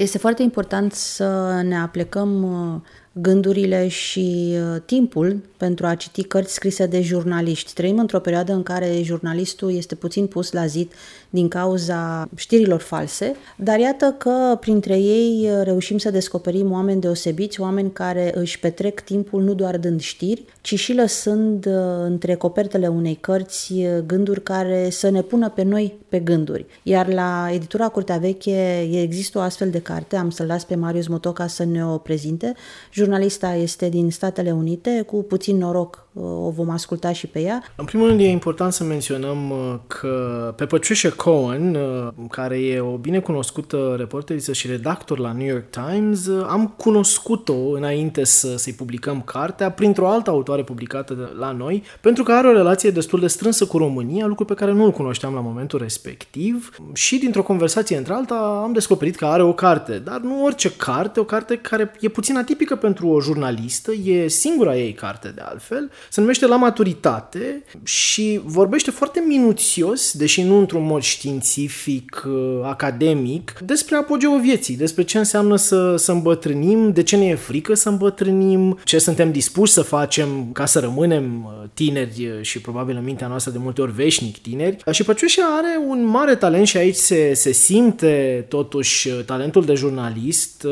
Este foarte important să ne aplecăm uh, gândurile și uh, timpul pentru a citi cărți scrise de jurnaliști. Trăim într-o perioadă în care jurnalistul este puțin pus la zid din cauza știrilor false, dar iată că printre ei uh, reușim să descoperim oameni deosebiți, oameni care își petrec timpul nu doar dând știri, ci și lăsând uh, între copertele unei cărți gânduri care să ne pună pe noi pe gânduri. Iar la editura Curtea Veche există o astfel de carte, am să-l las pe Marius Motoca să ne o prezinte, Jurnalista este din Statele Unite, cu puțin noroc o vom asculta și pe ea. În primul rând e important să menționăm uh, că pe Patricia Cohen, uh, care e o binecunoscută reporteriță și redactor la New York Times, uh, am cunoscut-o înainte să, să-i publicăm cartea printr-o altă autoare publicată la noi, pentru că are o relație destul de strânsă cu România, lucru pe care nu îl cunoșteam la momentul respectiv și dintr-o conversație între alta am descoperit că are o carte, dar nu orice carte, o carte care e puțin atipică pentru o jurnalistă, e singura ei carte de altfel, se numește La maturitate și vorbește foarte minuțios, deși nu într-un mod științific, uh, academic, despre apogeul vieții, despre ce înseamnă să, să îmbătrânim, de ce ne e frică să îmbătrânim, ce suntem dispuși să facem ca să rămânem uh, tineri uh, și probabil în mintea noastră de multe ori veșnic tineri. Și Păciușa are un mare talent și aici se, se simte totuși talentul de jurnalist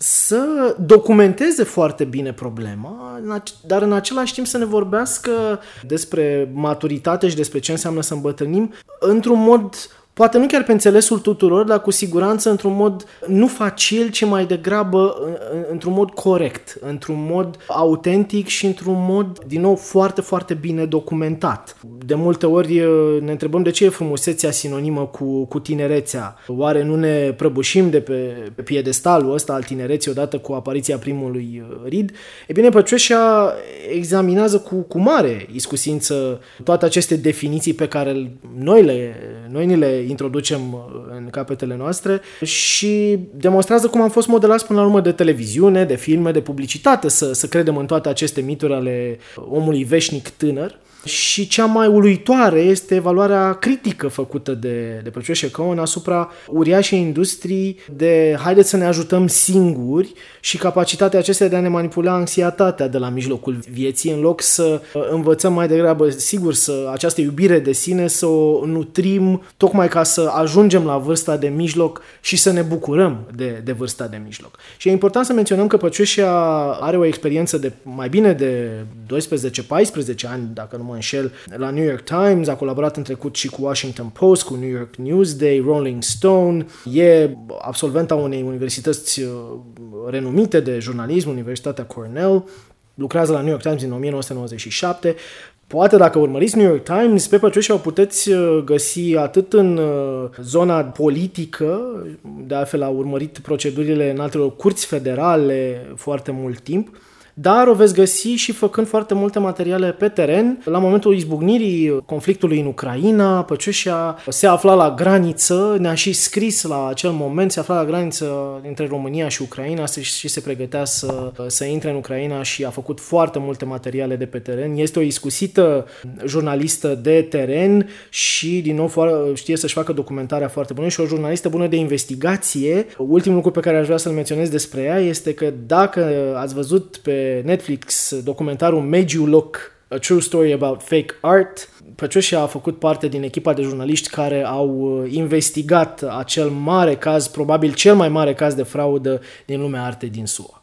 să documenteze foarte bine problema, dar în același timp să ne vorbească despre maturitate și despre ce înseamnă să îmbătrânim într-un mod poate nu chiar pe înțelesul tuturor, dar cu siguranță într-un mod nu facil, ci mai degrabă într-un mod corect, într-un mod autentic și într-un mod, din nou, foarte, foarte bine documentat. De multe ori ne întrebăm de ce e frumusețea sinonimă cu, cu tinerețea. Oare nu ne prăbușim de pe, pe piedestalul ăsta al tinereții odată cu apariția primului rid? E bine, Păcioșa examinează cu, cu mare iscusință toate aceste definiții pe care noi, le, noi ni le introducem uh, în capetele noastre și demonstrează cum am fost modelați până la urmă de televiziune, de filme, de publicitate, să, să credem în toate aceste mituri ale omului veșnic tânăr. Și cea mai uluitoare este evaluarea critică făcută de, de Patricia Cohen asupra uriașei industrii de haideți să ne ajutăm singuri și capacitatea acestea de a ne manipula anxietatea de la mijlocul vieții, în loc să uh, învățăm mai degrabă, sigur, să această iubire de sine să o nutrim tocmai ca să ajungem la vârsta de mijloc și să ne bucurăm de, de vârsta de mijloc. Și e important să menționăm că Patricia are o experiență de mai bine de 12-14 ani, dacă nu mă înșel, la New York Times, a colaborat în trecut și cu Washington Post, cu New York Newsday, Rolling Stone, e absolventa unei universități uh, renumite de jurnalism, Universitatea Cornell, lucrează la New York Times din 1997. Poate dacă urmăriți New York Times, pe Patricia o puteți uh, găsi atât în uh, zona politică, de altfel a urmărit procedurile în alte curți federale foarte mult timp, dar o veți găsi și făcând foarte multe materiale pe teren. La momentul izbucnirii conflictului în Ucraina, Păciușa se afla la graniță, ne-a și scris la acel moment, se afla la graniță între România și Ucraina și se pregătea să, să intre în Ucraina și a făcut foarte multe materiale de pe teren. Este o iscusită jurnalistă de teren și, din nou, știe să-și facă documentarea foarte bună și o jurnalistă bună de investigație. Ultimul lucru pe care aș vrea să-l menționez despre ea este că dacă ați văzut pe Netflix documentarul Made You Look, A True Story About Fake Art. Patricia a făcut parte din echipa de jurnaliști care au uh, investigat acel mare caz, probabil cel mai mare caz de fraudă din lumea artei din SUA.